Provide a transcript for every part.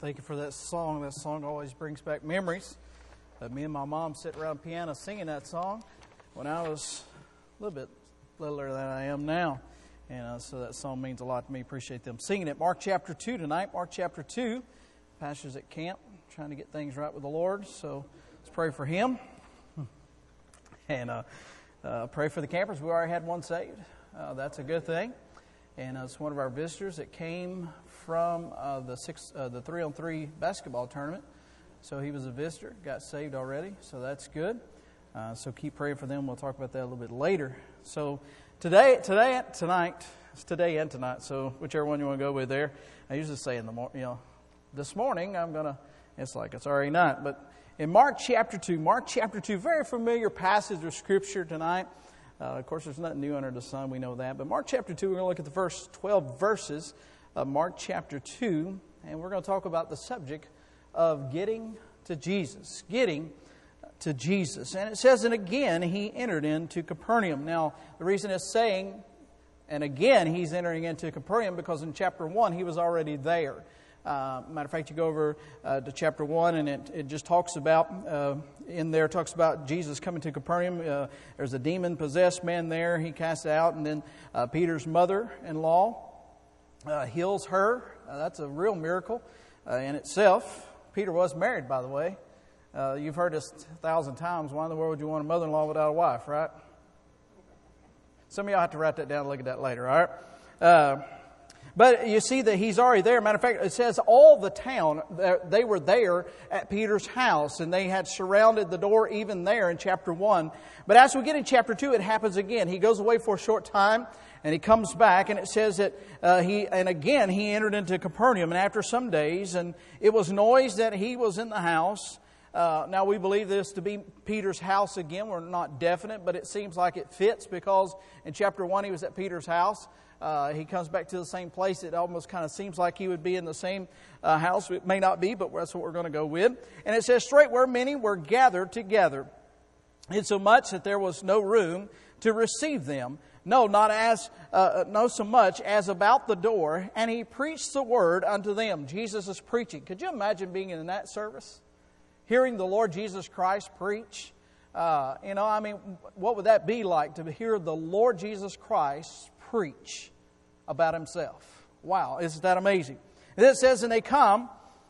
thank you for that song. That song always brings back memories. of me and my mom sitting around the piano singing that song when I was a little bit littler than I am now. And uh, so that song means a lot to me. Appreciate them singing it. Mark chapter 2 tonight. Mark chapter 2. Pastor's at camp trying to get things right with the Lord. So let's pray for him. And uh, uh, pray for the campers. We already had one saved. Uh, that's a good thing. And uh, it's one of our visitors that came from uh, the six, uh, the three on three basketball tournament. So he was a visitor, got saved already. So that's good. Uh, so keep praying for them. We'll talk about that a little bit later. So today, today, tonight, it's today and tonight. So whichever one you want to go with there. I usually say in the morning, you know, this morning I'm gonna. It's like it's already night, but in Mark chapter two, Mark chapter two, very familiar passage of scripture tonight. Uh, of course, there's nothing new under the sun. We know that. But Mark chapter 2, we're going to look at the first 12 verses of Mark chapter 2, and we're going to talk about the subject of getting to Jesus. Getting to Jesus. And it says, and again, he entered into Capernaum. Now, the reason it's saying, and again, he's entering into Capernaum because in chapter 1, he was already there. Uh, matter of fact, you go over uh, to chapter 1, and it, it just talks about, uh, in there, talks about Jesus coming to Capernaum. Uh, there's a demon possessed man there, he casts out, and then uh, Peter's mother in law uh, heals her. Uh, that's a real miracle uh, in itself. Peter was married, by the way. Uh, you've heard this a thousand times. Why in the world would you want a mother in law without a wife, right? Some of y'all have to write that down and look at that later, all right? But you see that he's already there. Matter of fact, it says all the town, they were there at Peter's house and they had surrounded the door even there in chapter 1. But as we get in chapter 2, it happens again. He goes away for a short time and he comes back and it says that uh, he, and again he entered into Capernaum and after some days and it was noise that he was in the house. Uh, now we believe this to be Peter's house again. We're not definite, but it seems like it fits because in chapter 1 he was at Peter's house. Uh, he comes back to the same place. It almost kind of seems like he would be in the same uh, house. It may not be, but that's what we're going to go with. And it says, straight where many were gathered together, insomuch that there was no room to receive them. No, not as, uh, uh, no so much as about the door. And he preached the word unto them. Jesus is preaching. Could you imagine being in that service? Hearing the Lord Jesus Christ preach? Uh, you know, I mean, what would that be like to hear the Lord Jesus Christ preach about himself. Wow, isn't that amazing? And it says, And they come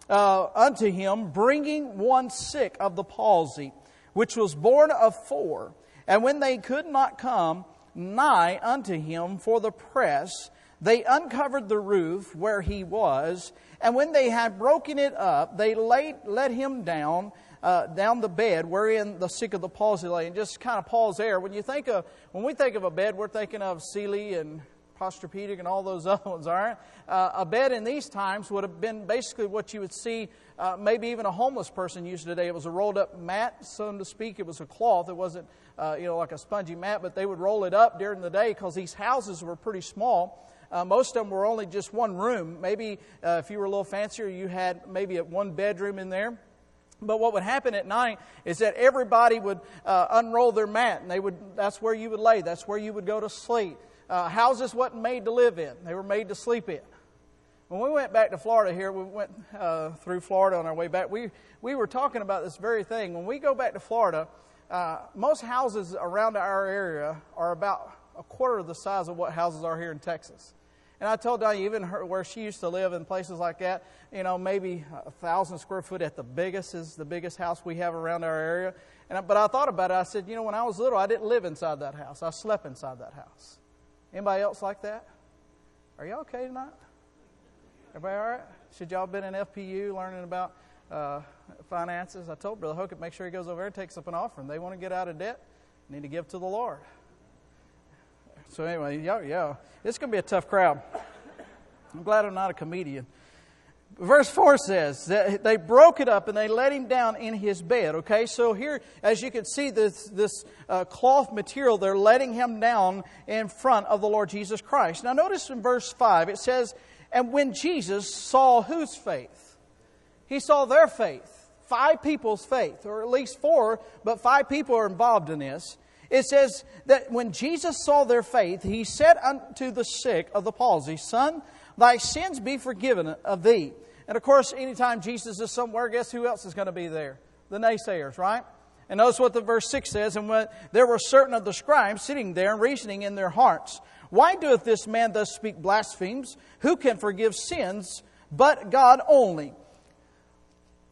uh, unto him, bringing one sick of the palsy, which was borne of four. And when they could not come nigh unto him for the press, they uncovered the roof where he was, and when they had broken it up, they laid, let him down uh, down the bed wherein the sick of the palsy lay. And just kind of pause there. When you think of, when we think of a bed, we're thinking of Sealy and Posturepedic and all those other ones, aren't? Uh, a bed in these times would have been basically what you would see uh, maybe even a homeless person used today. It was a rolled up mat, so to speak. It was a cloth. It wasn't, uh, you know, like a spongy mat, but they would roll it up during the day because these houses were pretty small. Uh, most of them were only just one room. Maybe uh, if you were a little fancier, you had maybe a one bedroom in there. But what would happen at night is that everybody would uh, unroll their mat, and they would. That's where you would lay. That's where you would go to sleep. Uh, houses wasn't made to live in; they were made to sleep in. When we went back to Florida here, we went uh, through Florida on our way back. We we were talking about this very thing. When we go back to Florida, uh, most houses around our area are about a quarter of the size of what houses are here in Texas. And I told Diane, even her, where she used to live in places like that, you know, maybe a thousand square foot at the biggest is the biggest house we have around our area. And I, but I thought about it. I said, you know, when I was little, I didn't live inside that house. I slept inside that house. Anybody else like that? Are y'all okay tonight? Everybody all right? Should y'all been in FPU learning about uh, finances? I told Brother Hookett, make sure he goes over there and takes up an offering. They want to get out of debt, need to give to the Lord. So anyway, yeah, yeah, it's going to be a tough crowd. I'm glad I'm not a comedian. Verse 4 says that they broke it up and they let him down in his bed. Okay, so here, as you can see, this, this uh, cloth material, they're letting him down in front of the Lord Jesus Christ. Now, notice in verse 5, it says, And when Jesus saw whose faith? He saw their faith. Five people's faith, or at least four, but five people are involved in this. It says that when Jesus saw their faith, he said unto the sick of the palsy, Son, thy sins be forgiven of thee. And of course, anytime Jesus is somewhere, guess who else is going to be there? The naysayers, right? And notice what the verse 6 says, and when there were certain of the scribes sitting there and reasoning in their hearts, Why doeth this man thus speak blasphemies? Who can forgive sins but God only?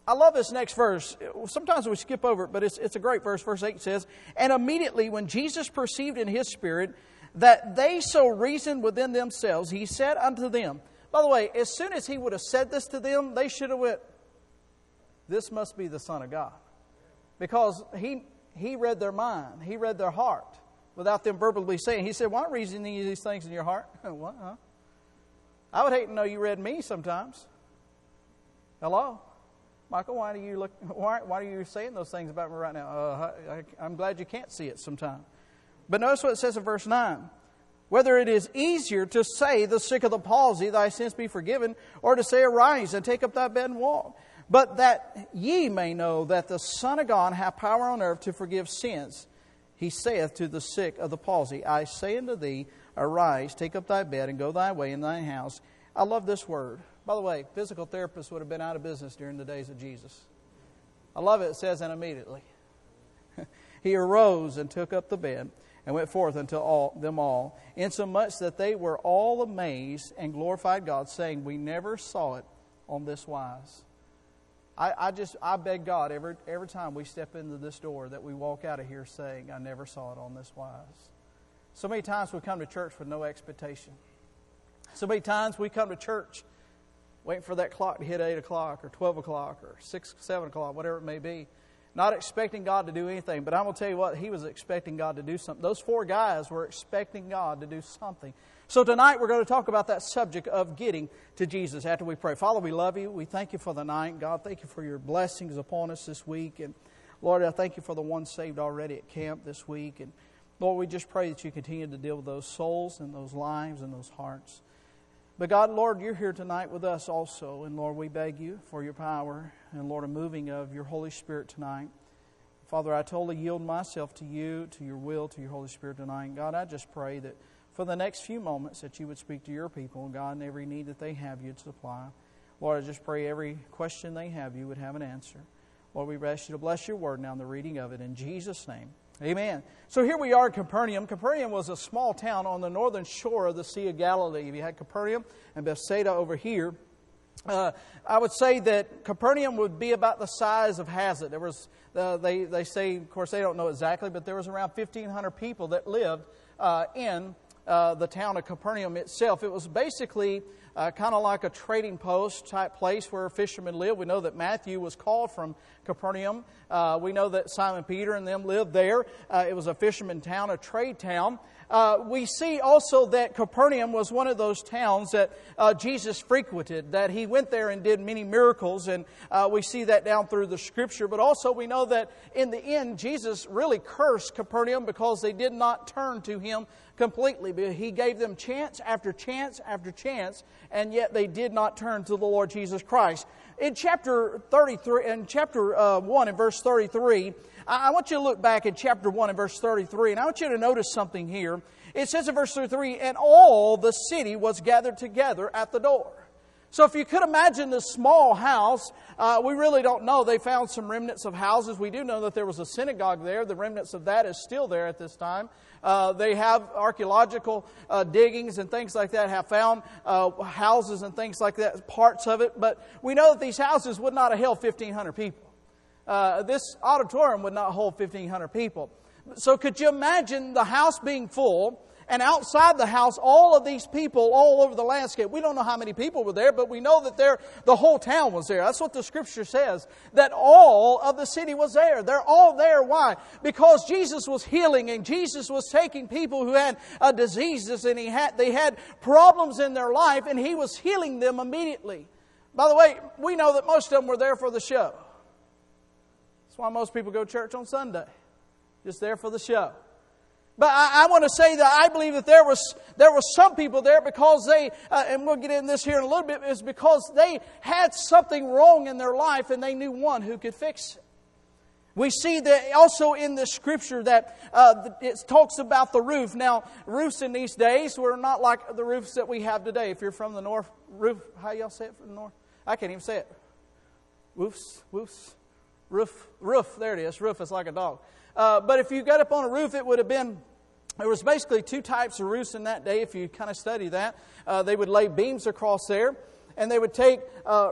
I love this next verse. Sometimes we skip over it, but it's, it's a great verse. Verse 8 says, And immediately when Jesus perceived in his spirit that they so reasoned within themselves, he said unto them, by the way, as soon as he would have said this to them, they should have went, This must be the Son of God. Because he, he read their mind, he read their heart without them verbally saying. He said, Why reason these things in your heart? what, huh? I would hate to know you read me sometimes. Hello? Michael, why do you look why, why are you saying those things about me right now? Uh, I, I'm glad you can't see it sometime. But notice what it says in verse 9 whether it is easier to say, The sick of the palsy, thy sins be forgiven, or to say, Arise and take up thy bed and walk. But that ye may know that the Son of God hath power on earth to forgive sins. He saith to the sick of the palsy, I say unto thee, Arise, take up thy bed, and go thy way in thine house. I love this word. By the way, physical therapists would have been out of business during the days of Jesus. I love it. It says, and immediately. he arose and took up the bed and went forth unto all, them all, insomuch that they were all amazed and glorified God, saying, We never saw it on this wise. I, I just I beg God every every time we step into this door that we walk out of here saying, I never saw it on this wise. So many times we come to church with no expectation. So many times we come to church waiting for that clock to hit eight o'clock or twelve o'clock or six, seven o'clock, whatever it may be not expecting God to do anything. But I'm going to tell you what, he was expecting God to do something. Those four guys were expecting God to do something. So tonight we're going to talk about that subject of getting to Jesus after we pray. Father, we love you. We thank you for the night. God, thank you for your blessings upon us this week. And Lord, I thank you for the ones saved already at camp this week. And Lord, we just pray that you continue to deal with those souls and those lives and those hearts. But God, Lord, you're here tonight with us also. And Lord, we beg you for your power and, Lord, a moving of your Holy Spirit tonight. Father, I totally yield myself to you, to your will, to your Holy Spirit tonight. God, I just pray that for the next few moments that you would speak to your people, God, in every need that they have, you'd supply. Lord, I just pray every question they have, you would have an answer. Lord, we ask you to bless your word now in the reading of it. In Jesus' name. Amen. So here we are at Capernaum. Capernaum was a small town on the northern shore of the Sea of Galilee. You had Capernaum and Bethsaida over here. Uh, I would say that Capernaum would be about the size of Haslet. There was, uh, they, they say, of course, they don't know exactly, but there was around 1,500 people that lived uh, in uh, the town of Capernaum itself. It was basically uh, kind of like a trading post type place where fishermen live. We know that Matthew was called from Capernaum. Uh, we know that Simon Peter and them lived there. Uh, it was a fisherman town, a trade town. Uh, we see also that Capernaum was one of those towns that uh, Jesus frequented, that he went there and did many miracles, and uh, we see that down through the scripture. But also, we know that in the end, Jesus really cursed Capernaum because they did not turn to him completely. He gave them chance after chance after chance, and yet they did not turn to the Lord Jesus Christ. In chapter 33, in chapter uh, 1 and verse 33, I want you to look back at chapter 1 and verse 33, and I want you to notice something here. It says in verse 33, and all the city was gathered together at the door. So if you could imagine this small house, uh, we really don't know. They found some remnants of houses. We do know that there was a synagogue there. The remnants of that is still there at this time. Uh, they have archaeological uh, diggings and things like that have found uh, houses and things like that, parts of it. But we know that these houses would not have held 1,500 people. Uh, this auditorium would not hold 1,500 people. So could you imagine the house being full? And outside the house, all of these people all over the landscape. We don't know how many people were there, but we know that there, the whole town was there. That's what the scripture says. That all of the city was there. They're all there. Why? Because Jesus was healing and Jesus was taking people who had uh, diseases and he had, they had problems in their life and he was healing them immediately. By the way, we know that most of them were there for the show. That's why most people go to church on Sunday, just there for the show. But I, I, want to say that I believe that there was there was some people there because they, uh, and we'll get into this here in a little bit, is because they had something wrong in their life and they knew one who could fix it. We see that also in the scripture that uh, it talks about the roof. Now, roofs in these days were not like the roofs that we have today. If you're from the north, roof, how y'all say it from the north? I can't even say it. Roofs, roofs, roof, roof. There it is. Roof is like a dog. Uh, but if you got up on a roof, it would have been there was basically two types of roofs in that day, if you kind of study that. Uh, they would lay beams across there, and they would take uh,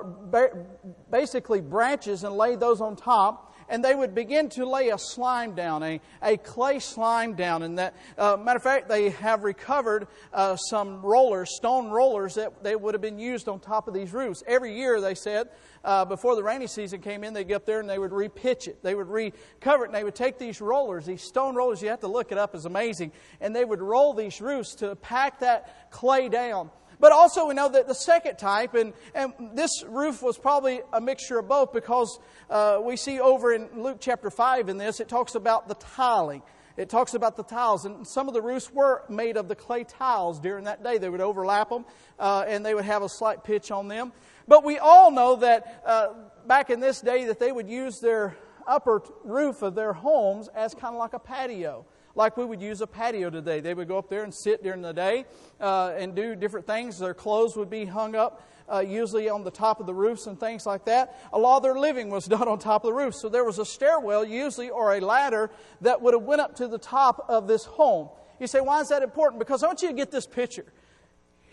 basically branches and lay those on top and they would begin to lay a slime down, a, a clay slime down. And that, uh, matter of fact, they have recovered uh, some rollers, stone rollers that they would have been used on top of these roofs. Every year, they said, uh, before the rainy season came in, they'd get up there and they would repitch it. They would recover it, and they would take these rollers, these stone rollers. You have to look it up; is amazing. And they would roll these roofs to pack that clay down. But also, we know that the second type, and, and this roof was probably a mixture of both because uh, we see over in Luke chapter 5 in this, it talks about the tiling. It talks about the tiles, and some of the roofs were made of the clay tiles during that day. They would overlap them, uh, and they would have a slight pitch on them. But we all know that uh, back in this day that they would use their upper roof of their homes as kind of like a patio like we would use a patio today. They would go up there and sit during the day uh, and do different things. Their clothes would be hung up, uh, usually on the top of the roofs and things like that. A lot of their living was done on top of the roof. So there was a stairwell, usually, or a ladder that would have went up to the top of this home. You say, why is that important? Because I want you to get this picture.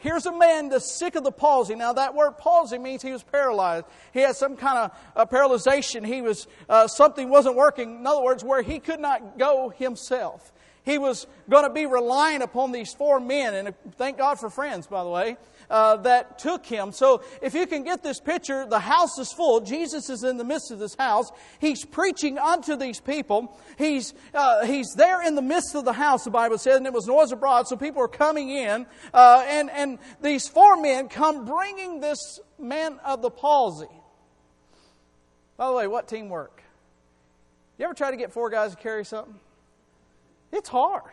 Here's a man that's sick of the palsy. Now, that word palsy means he was paralyzed. He had some kind of uh, paralyzation. He was, uh, something wasn't working. In other words, where he could not go himself. He was going to be relying upon these four men, and thank God for friends, by the way, uh, that took him. So if you can get this picture, the house is full. Jesus is in the midst of this house. He's preaching unto these people. He's, uh, he's there in the midst of the house, the Bible says, and it was noise abroad, so people are coming in. Uh, and, and these four men come bringing this man of the palsy. By the way, what teamwork? You ever try to get four guys to carry something? It's hard.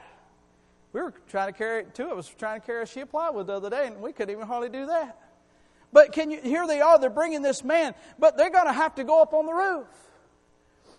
We were trying to carry, two of us trying to carry a sheet of plywood the other day, and we couldn't even hardly do that. But can you, here they are, they're bringing this man, but they're going to have to go up on the roof.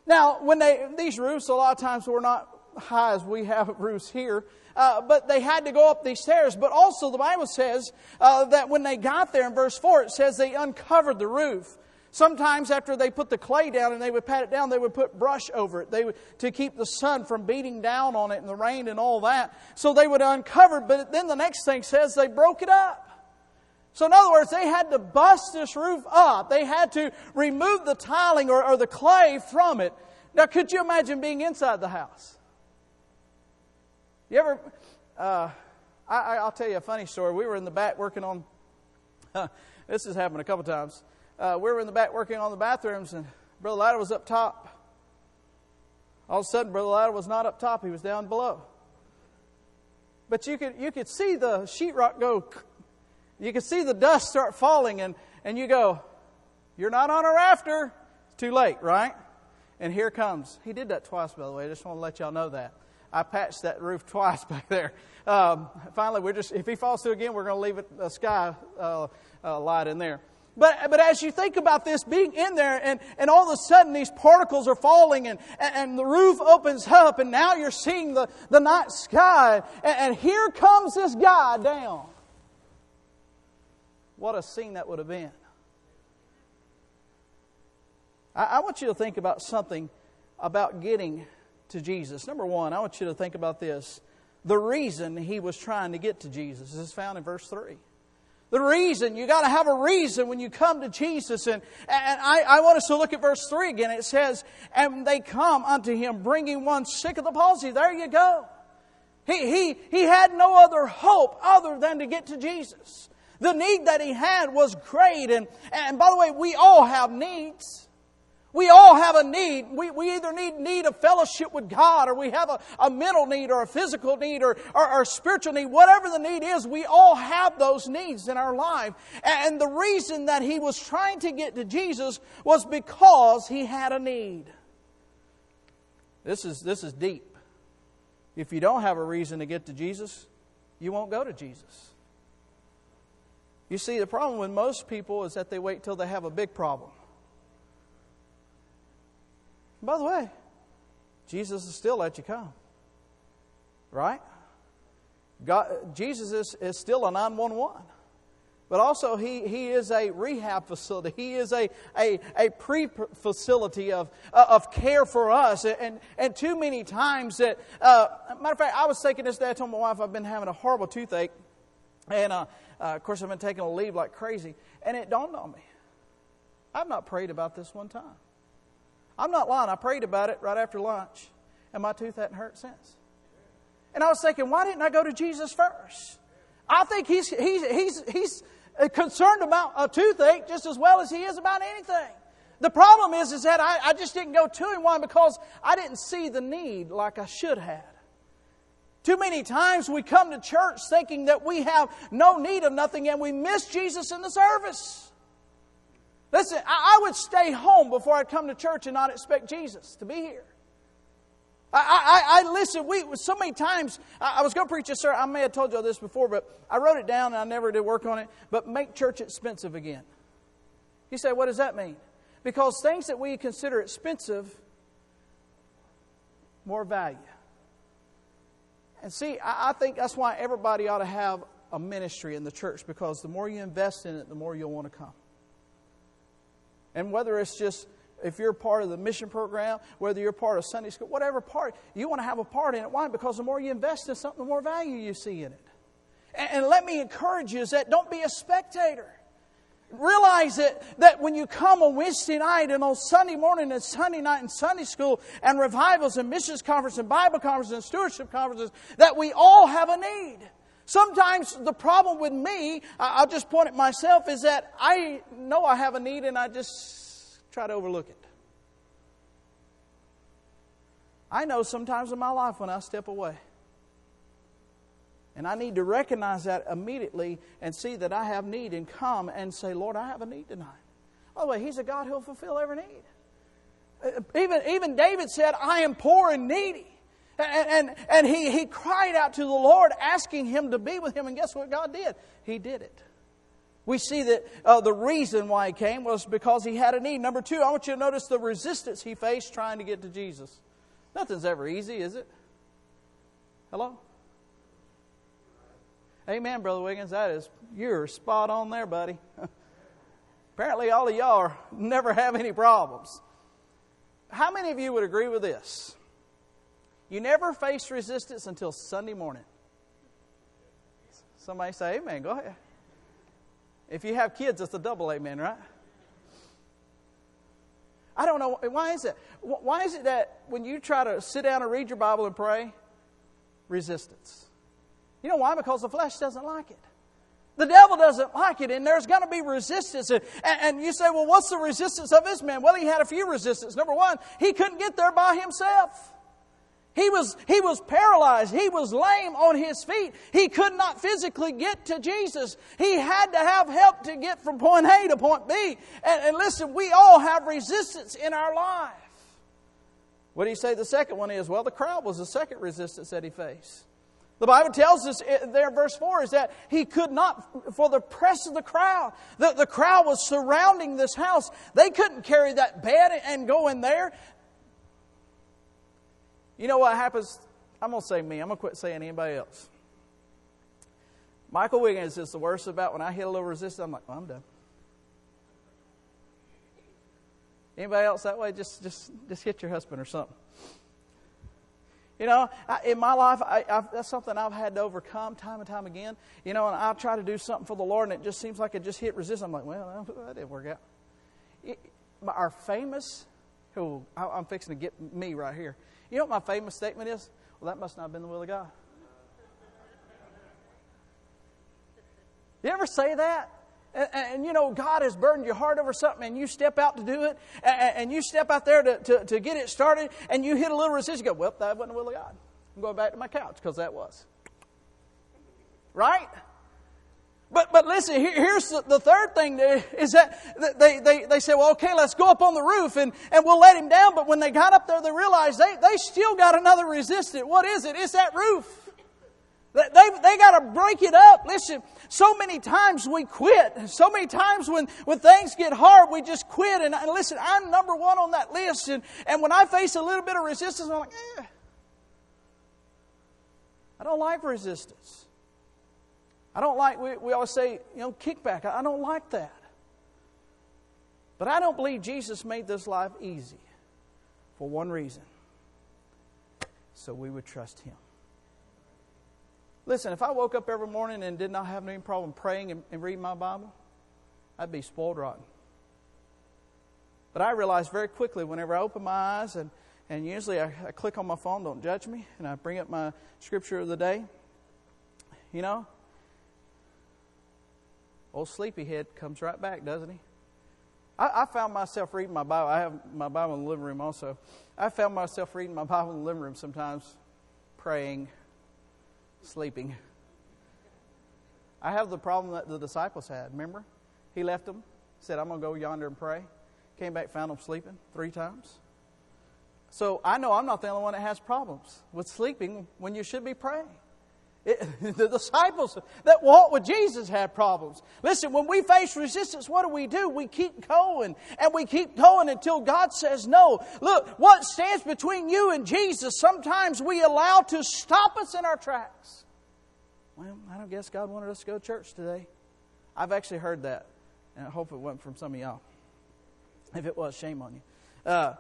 Now, when they, these roofs, a lot of times were not high as we have roofs here, uh, but they had to go up these stairs. But also, the Bible says uh, that when they got there in verse 4, it says they uncovered the roof. Sometimes after they put the clay down and they would pat it down, they would put brush over it. They would, to keep the sun from beating down on it and the rain and all that. So they would uncover it, but then the next thing says they broke it up. So in other words, they had to bust this roof up. They had to remove the tiling or, or the clay from it. Now could you imagine being inside the house? You ever, uh, I, will tell you a funny story. We were in the back working on, uh, this has happened a couple times uh, we were in the back working on the bathrooms, and Brother Ladder was up top. All of a sudden, Brother Ladder was not up top, he was down below. But you could, you could see the sheetrock go, you could see the dust start falling, and, and you go, You're not on a rafter. It's too late, right? And here comes. He did that twice, by the way. I just want to let y'all know that. I patched that roof twice back there. Um, finally, we're just, if he falls through again, we're going to leave it, a sky uh, uh, light in there. But, but as you think about this being in there and, and all of a sudden these particles are falling and, and the roof opens up and now you're seeing the, the night sky and, and here comes this guy down. What a scene that would have been. I, I want you to think about something about getting to Jesus. Number one, I want you to think about this. The reason he was trying to get to Jesus is found in verse 3. The reason, you got to have a reason when you come to Jesus. And, and I, I, want us to look at verse 3 again. It says, And they come unto him, bringing one sick of the palsy. There you go. He, he, he had no other hope other than to get to Jesus. The need that he had was great. And, and by the way, we all have needs. We all have a need. We, we either need need of fellowship with God or we have a, a mental need or a physical need or, or, or, a spiritual need. Whatever the need is, we all have those needs in our life. And the reason that he was trying to get to Jesus was because he had a need. This is, this is deep. If you don't have a reason to get to Jesus, you won't go to Jesus. You see, the problem with most people is that they wait till they have a big problem. By the way, Jesus will still let you come. Right? God, Jesus is, is still a 911. But also, he, he is a rehab facility. He is a, a, a pre facility of, uh, of care for us. And, and too many times that, uh, matter of fact, I was taking this day, I told my wife I've been having a horrible toothache. And uh, uh, of course, I've been taking Aleve like crazy. And it dawned on me I've not prayed about this one time. I'm not lying. I prayed about it right after lunch, and my tooth hadn't hurt since. And I was thinking, why didn't I go to Jesus first? I think he's, he's, he's, he's concerned about a toothache just as well as he is about anything. The problem is, is that I, I just didn't go to him. Why? Because I didn't see the need like I should have. Too many times we come to church thinking that we have no need of nothing and we miss Jesus in the service. Listen, I, would stay home before I'd come to church and not expect Jesus to be here. I, I, I listen. We so many times. I, was going to preach a sermon. I may have told you all this before, but I wrote it down and I never did work on it. But make church expensive again. You say, what does that mean? Because things that we consider expensive, more value. And see, I, I think that's why everybody ought to have a ministry in the church because the more you invest in it, the more you'll want to come. And whether it's just if you're part of the mission program, whether you're part of Sunday school, whatever part, you want to have a part in it. Why? Because the more you invest in something, the more value you see in it. And, and let me encourage you is that don't be a spectator. Realize that, that when you come on Wednesday night and on Sunday morning and Sunday night in Sunday school and revivals and missions conference and Bible conferences and stewardship conferences, that we all have a need. Sometimes the problem with me, I'll just point at myself, is that I know I have a need and I just try to overlook it. I know sometimes in my life when I step away. And I need to recognize that immediately and see that I have need and come and say, Lord, I have a need tonight. By the way, He's a God who'll fulfill every need. Uh, even, even David said, I am poor and needy. And, and, and he, he cried out to the Lord, asking him to be with him. And guess what God did? He did it. We see that uh, the reason why he came was because he had a need. Number two, I want you to notice the resistance he faced trying to get to Jesus. Nothing's ever easy, is it? Hello? Amen, Brother Wiggins. That is, you're spot on there, buddy. Apparently, all of y'all never have any problems. How many of you would agree with this? You never face resistance until Sunday morning. Somebody say amen. Go ahead. If you have kids, it's a double amen, right? I don't know. Why is it? Why is it that when you try to sit down and read your Bible and pray, resistance? You know why? Because the flesh doesn't like it. The devil doesn't like it, and there's going to be resistance. And, and, you say, well, what's the resistance of this man? Well, he had a few resistance. Number one, he couldn't get there by himself. He was, he was paralyzed. He was lame on his feet. He could not physically get to Jesus. He had to have help to get from point A to point B. And, and listen, we all have resistance in our life. What do you say the second one is? Well, the crowd was the second resistance that he faced. The Bible tells us there, verse 4, is that he could not, for the press of the crowd, the, the crowd was surrounding this house. They couldn't carry that bed and go in there. You know what happens? I'm going to say me. I'm going to quit saying anybody else. Michael Wiggins is the worst about when I hit a little resistance. I'm like, well, I'm done. Anybody else that way? Just, just, just hit your husband or something. You know, I, in my life, I, I, that's something I've had to overcome time and time again. You know, and I try to do something for the Lord, and it just seems like it just hit resistance. I'm like, well, that didn't work out. It, our famous, who I'm fixing to get me right here. You know what my famous statement is? Well, that must not have been the will of God. You ever say that? and, and, you know, God has burdened your heart over something and you step out to do it and, and you step out there to, to, to, get it started and you hit a little resistance, you go, well, that wasn't the will of God. I'm going back to my couch because that was. Right? But, but listen, here, here's the, the, third thing is that they, they, they say, well, okay, let's go up on the roof and, and we'll let him down. But when they got up there, they realized they, they still got another resistance. What is it? It's that roof. They, they got to break it up. Listen, so many times we quit. So many times when, when things get hard, we just quit. And, and listen, I'm number one on that list. And, and when I face a little bit of resistance, I'm like, eh. I don't like resistance. I don't like, we, we always say, you know, kickback. I, I don't like that. But I don't believe Jesus made this life easy for one reason so we would trust Him. Listen, if I woke up every morning and did not have any problem praying and, and reading my Bible, I'd be spoiled rotten. But I realized very quickly whenever I open my eyes, and, and usually I, I click on my phone, don't judge me, and I bring up my scripture of the day, you know, Old sleepyhead comes right back, doesn't he? I, I, found myself reading my Bible. I have my Bible in the living room also. I found myself reading my Bible in the living room sometimes, praying, sleeping. I have the problem that the disciples had. Remember? He left them, said, I'm going to go yonder and pray. Came back, found them sleeping three times. So I know I'm not the only one that has problems with sleeping when you should be praying. It, the disciples that walked with Jesus had problems. Listen, when we face resistance, what do we do? We keep going and we keep going until God says no. Look, what stands between you and Jesus, sometimes we allow to stop us in our tracks. Well, I don't guess God wanted us to go to church today. I've actually heard that, and I hope it wasn't from some of y'all. If it was, shame on you. Uh,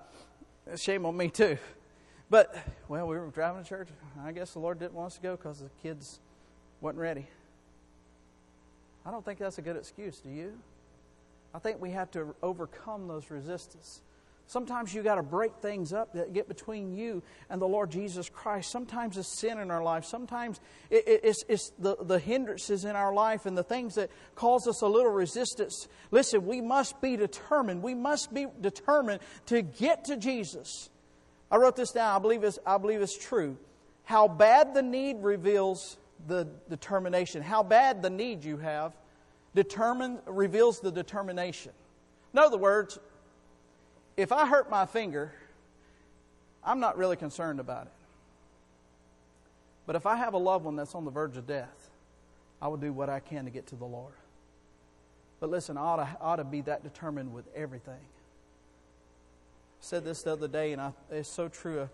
shame on me too. But, well, we were driving to church. I guess the Lord didn't want us to go because the kids wasn't ready. I don't think that's a good excuse, do you? I think we have to overcome those resistance. Sometimes you got to break things up that get between you and the Lord Jesus Christ. Sometimes it's sin in our life. Sometimes it's, it's the, the hindrances in our life and the things that cause us a little resistance. Listen, we must be determined. We must be determined to get to Jesus. I wrote this down. I believe it's, I believe it's true. How bad the need reveals the determination. How bad the need you have determine, reveals the determination. In other words, if I hurt my finger, I'm not really concerned about it. But if I have a loved one that's on the verge of death, I will do what I can to get to the Lord. But listen, I ought to, ought to be that determined with everything said this the other day, and I, it's so true.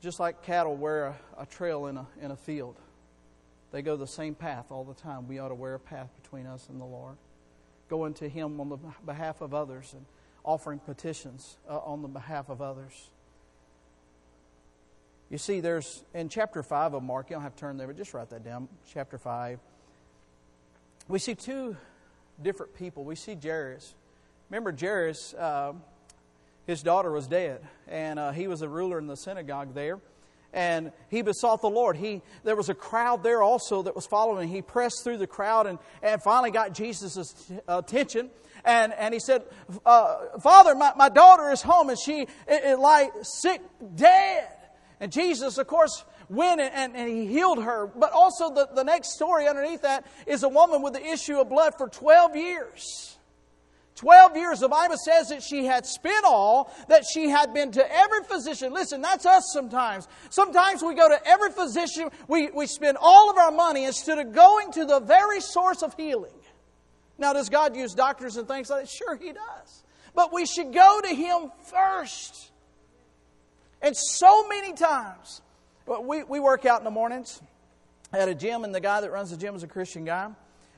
Just like cattle wear a, a trail in a, in a field, they go the same path all the time. We ought to wear a path between us and the Lord. Going to Him on the behalf of others and offering petitions uh, on the behalf of others. You see, there's in chapter 5 of Mark, you don't have to turn there, but just write that down. Chapter 5. We see two different people. We see Jairus. Remember, Jairus, uh, his daughter was dead, and uh, he was a ruler in the synagogue there. And he besought the Lord. He, there was a crowd there also that was following. He pressed through the crowd and, and finally got Jesus' attention. And, and he said, uh, Father, my, my daughter is home and she like sick, dead. And Jesus, of course, went and, and, and, he healed her. But also, the, the next story underneath that is a woman with the issue of blood for 12 years. 12 years, the Bible says that she had spent all, that she had been to every physician. Listen, that's us sometimes. Sometimes we go to every physician, we, we spend all of our money instead of going to the very source of healing. Now, does God use doctors and things like that? Sure, He does. But we should go to Him first. And so many times, we, we work out in the mornings at a gym, and the guy that runs the gym is a Christian guy.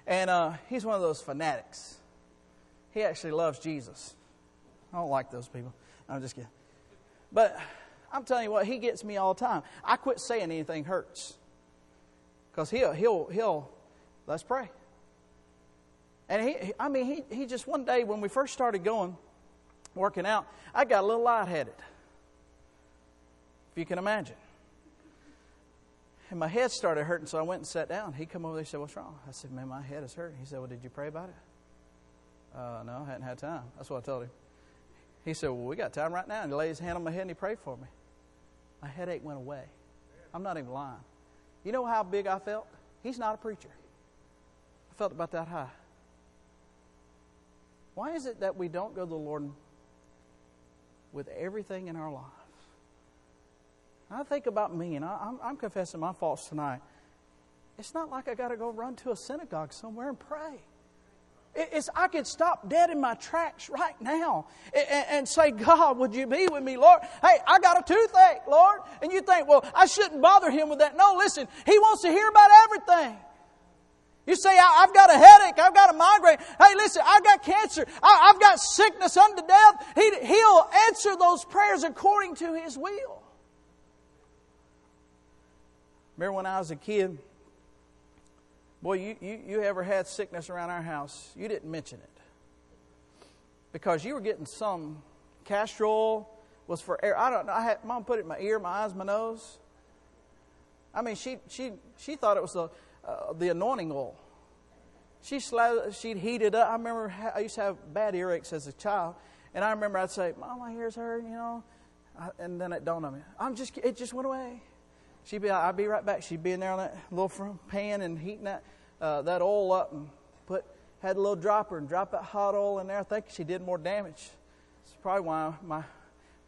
And uh, he's one of those fanatics he actually loves Jesus. I don't like those people. I'm just kidding. But I'm telling you what, he gets me all the time. I quit saying anything hurts. Because he'll, he'll, he'll, let's pray. And he, I mean, he, he just one day when we first started going, working out, I got a little lightheaded. If you can imagine. and my head started hurting, so I went and sat down. He come over there and said, What's wrong? I said, Man, my head is hurting. He said, Well, did you pray about it? Uh, no, I hadn't had time. That's what I told him. He said, Well, we got time right now. And he laid his hand on my head and he prayed for me. My headache went away. I'm not even lying. You know how big I felt? He's not a preacher. I felt about that high. Why is it that we don't go to the Lord with everything in our life? I think about me, and I, am I'm confessing my faults tonight. It's not like I got to go run to a synagogue somewhere and pray. It's, I could stop dead in my tracks right now and, and, say, God, would you be with me, Lord? Hey, I got a toothache, Lord. And you think, well, I shouldn't bother him with that. No, listen, he wants to hear about everything. You say, I've got a headache, I've got a migraine. Hey, listen, I've got cancer, I've got sickness unto death. He'll answer those prayers according to his will. Remember when I was a kid? Boy, you, you, you ever had sickness around our house, you didn't mention it. Because you were getting some castor oil was for air. I don't know. I had mom put it in my ear, my eyes, my nose. I mean, she she she thought it was the uh, the anointing oil. She she'd heat it up. I remember I used to have bad earaches as a child, and I remember I'd say, "Mom, my ears hurt," you know, and then it dawned on me, I'm just it just went away. She'd be, I'd be right back. She'd be in there on that little pan and heating that, uh, that oil up and put, had a little dropper and drop that hot oil in there. I think she did more damage. It's probably why my,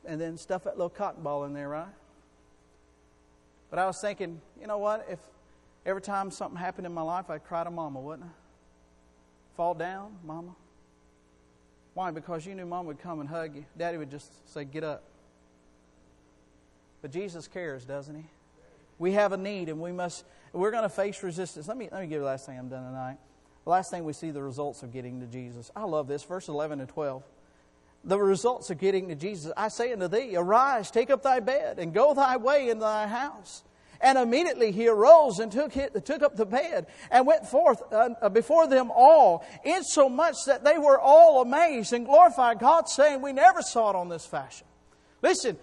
and then stuff that little cotton ball in there, right? But I was thinking, you know what? If every time something happened in my life, I'd cry to mama, wouldn't I? Fall down, mama. Why? Because you knew mom would come and hug you. Daddy would just say, get up. But Jesus cares, doesn't he? We have a need and we must, we're going to face resistance. Let me, let me give you the last thing I'm done tonight. The last thing we see the results of getting to Jesus. I love this, verse 11 and 12. The results of getting to Jesus. I say unto thee, arise, take up thy bed, and go thy way in thy house. And immediately he arose and took, took up the bed and went forth uh, before them all, insomuch that they were all amazed and glorified God, saying, We never saw it on this fashion. Listen,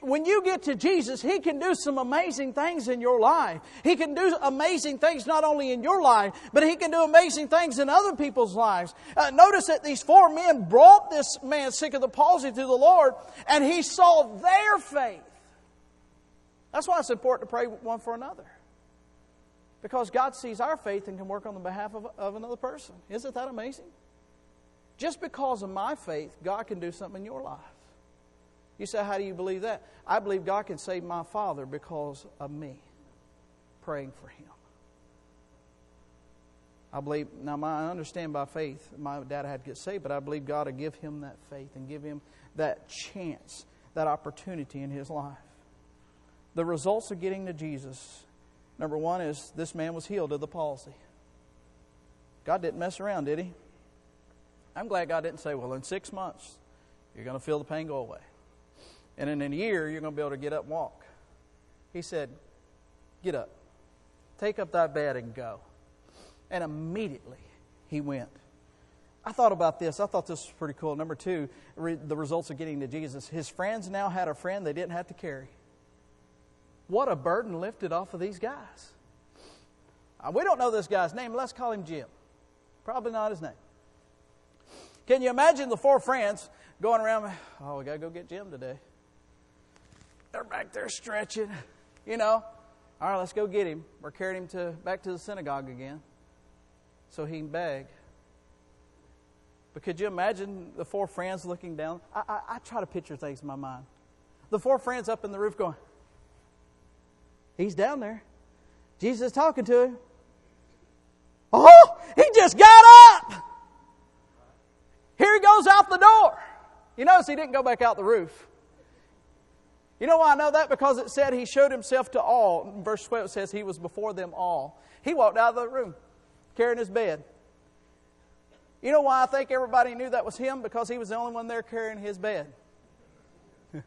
when you get to Jesus, He can do some amazing things in your life. He can do amazing things not only in your life, but He can do amazing things in other people's lives. Uh, notice that these four men brought this man sick of the palsy to the Lord, and He saw their faith. That's why it's important to pray one for another. Because God sees our faith and can work on the behalf of, of another person. Isn't that amazing? Just because of my faith, God can do something in your life. You say, How do you believe that? I believe God can save my father because of me praying for him. I believe, now I understand by faith, my dad had to get saved, but I believe God will give him that faith and give him that chance, that opportunity in his life. The results of getting to Jesus, number one is this man was healed of the palsy. God didn't mess around, did he? I'm glad God didn't say, well, in six months, you're going to feel the pain go away. And in a year, you're going to be able to get up and walk. He said, Get up, take up thy bed and go. And immediately he went. I thought about this. I thought this was pretty cool. Number two, re- the results of getting to Jesus. His friends now had a friend they didn't have to carry. What a burden lifted off of these guys. Uh, we don't know this guy's name. Let's call him Jim. Probably not his name. Can you imagine the four friends going around? Oh, we got to go get Jim today. They're back there stretching, you know. All right, let's go get him. We're carrying him to back to the synagogue again so he can beg. But could you imagine the four friends looking down? I, I, I try to picture things in my mind. The four friends up in the roof going, He's down there. Jesus is talking to him. Oh, he just got up. Here he goes out the door. You notice he didn't go back out the roof. You know why I know that? Because it said he showed himself to all. Verse 12 it says he was before them all. He walked out of the room carrying his bed. You know why I think everybody knew that was him? Because he was the only one there carrying his bed. the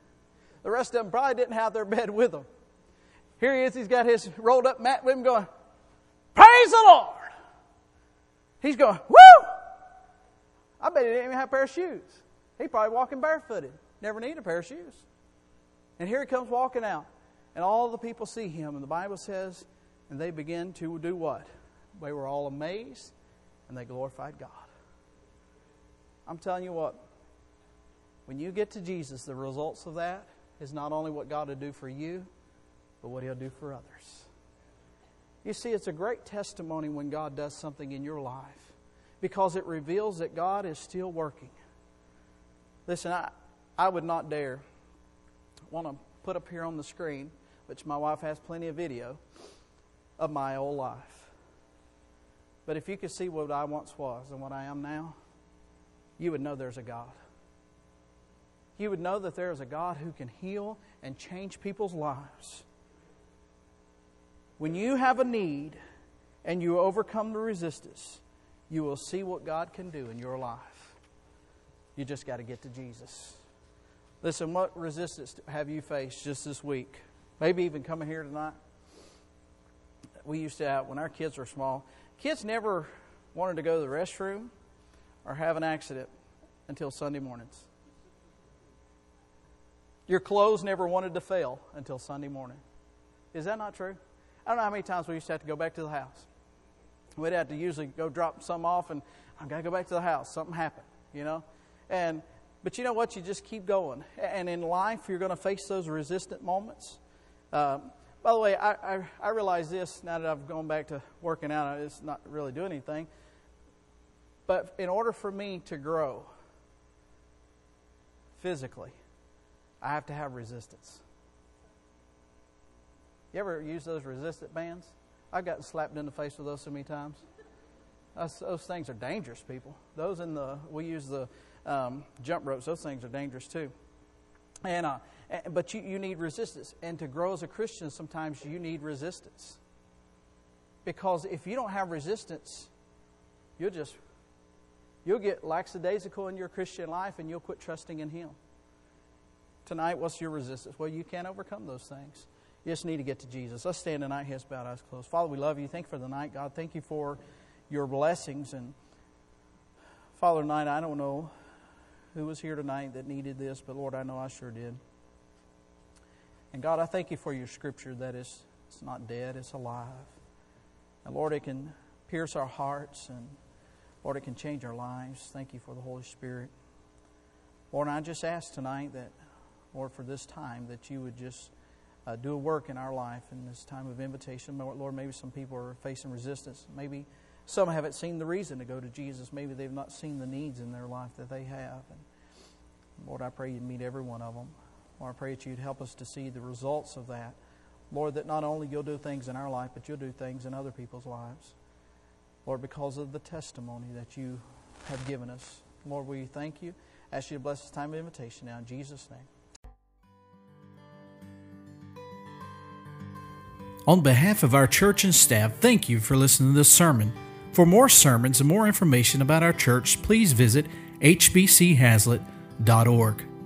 rest of them probably didn't have their bed with them. Here he is, he's got his rolled up mat with him going, Praise the Lord! He's going, Woo! I bet he didn't even have a pair of shoes. He probably walking barefooted. Never need a pair of shoes. And here he comes walking out. And all the people see him, and the Bible says, and they begin to do what? They were all amazed, and they glorified God. I'm telling you what, when you get to Jesus, the results of that is not only what God will do for you, but what He'll do for others. You see, it's a great testimony when God does something in your life because it reveals that God is still working. Listen, I, I would not dare want to put up here on the screen, which my wife has plenty of video, of my old life. But if you could see what I once was and what I am now, you would know there's a God. You would know that there is a God who can heal and change people's lives. When you have a need and you overcome the resistance, you will see what God can do in your life. You just got to get to Jesus. Listen, what resistance have you faced just this week? Maybe even coming here tonight. We used to have, when our kids were small, kids never wanted to go to the restroom or have an accident until Sunday mornings. Your clothes never wanted to fail until Sunday morning. Is that not true? I don't know how many times we used to have to go back to the house. We'd have to usually go drop some off, and I've got to go back to the house. Something happened, you know? And but you know what? You just keep going. And in life, you're going to face those resistant moments. Uh, by the way, I, I, I realize this now that I've gone back to working out. It's not really doing anything. But in order for me to grow physically, I have to have resistance. You ever use those resistant bands? I've gotten slapped in the face with those so many times. Those things are dangerous, people. Those in the we use the um, jump ropes. Those things are dangerous too. And uh, but you, you need resistance, and to grow as a Christian, sometimes you need resistance. Because if you don't have resistance, you'll just you'll get lackadaisical in your Christian life, and you'll quit trusting in Him. Tonight, what's your resistance? Well, you can't overcome those things. You just need to get to Jesus. Let's stand tonight, heads bowed, eyes closed. Father, we love you. Thank you for the night, God. Thank you for your blessings. And Father, tonight, I don't know who was here tonight that needed this, but Lord, I know I sure did. And God, I thank you for your scripture that is it's not dead, it's alive. And Lord, it can pierce our hearts and Lord, it can change our lives. Thank you for the Holy Spirit. Lord, I just ask tonight that Lord, for this time, that you would just uh, do a work in our life in this time of invitation. Lord, maybe some people are facing resistance. Maybe some haven't seen the reason to go to Jesus. Maybe they've not seen the needs in their life that they have. And Lord, I pray you'd meet every one of them. Lord, I pray that you'd help us to see the results of that. Lord, that not only you'll do things in our life, but you'll do things in other people's lives. Lord, because of the testimony that you have given us. Lord, we thank you. Ask you to bless this time of invitation now in Jesus' name. On behalf of our church and staff, thank you for listening to this sermon. For more sermons and more information about our church, please visit hbchaslet.org.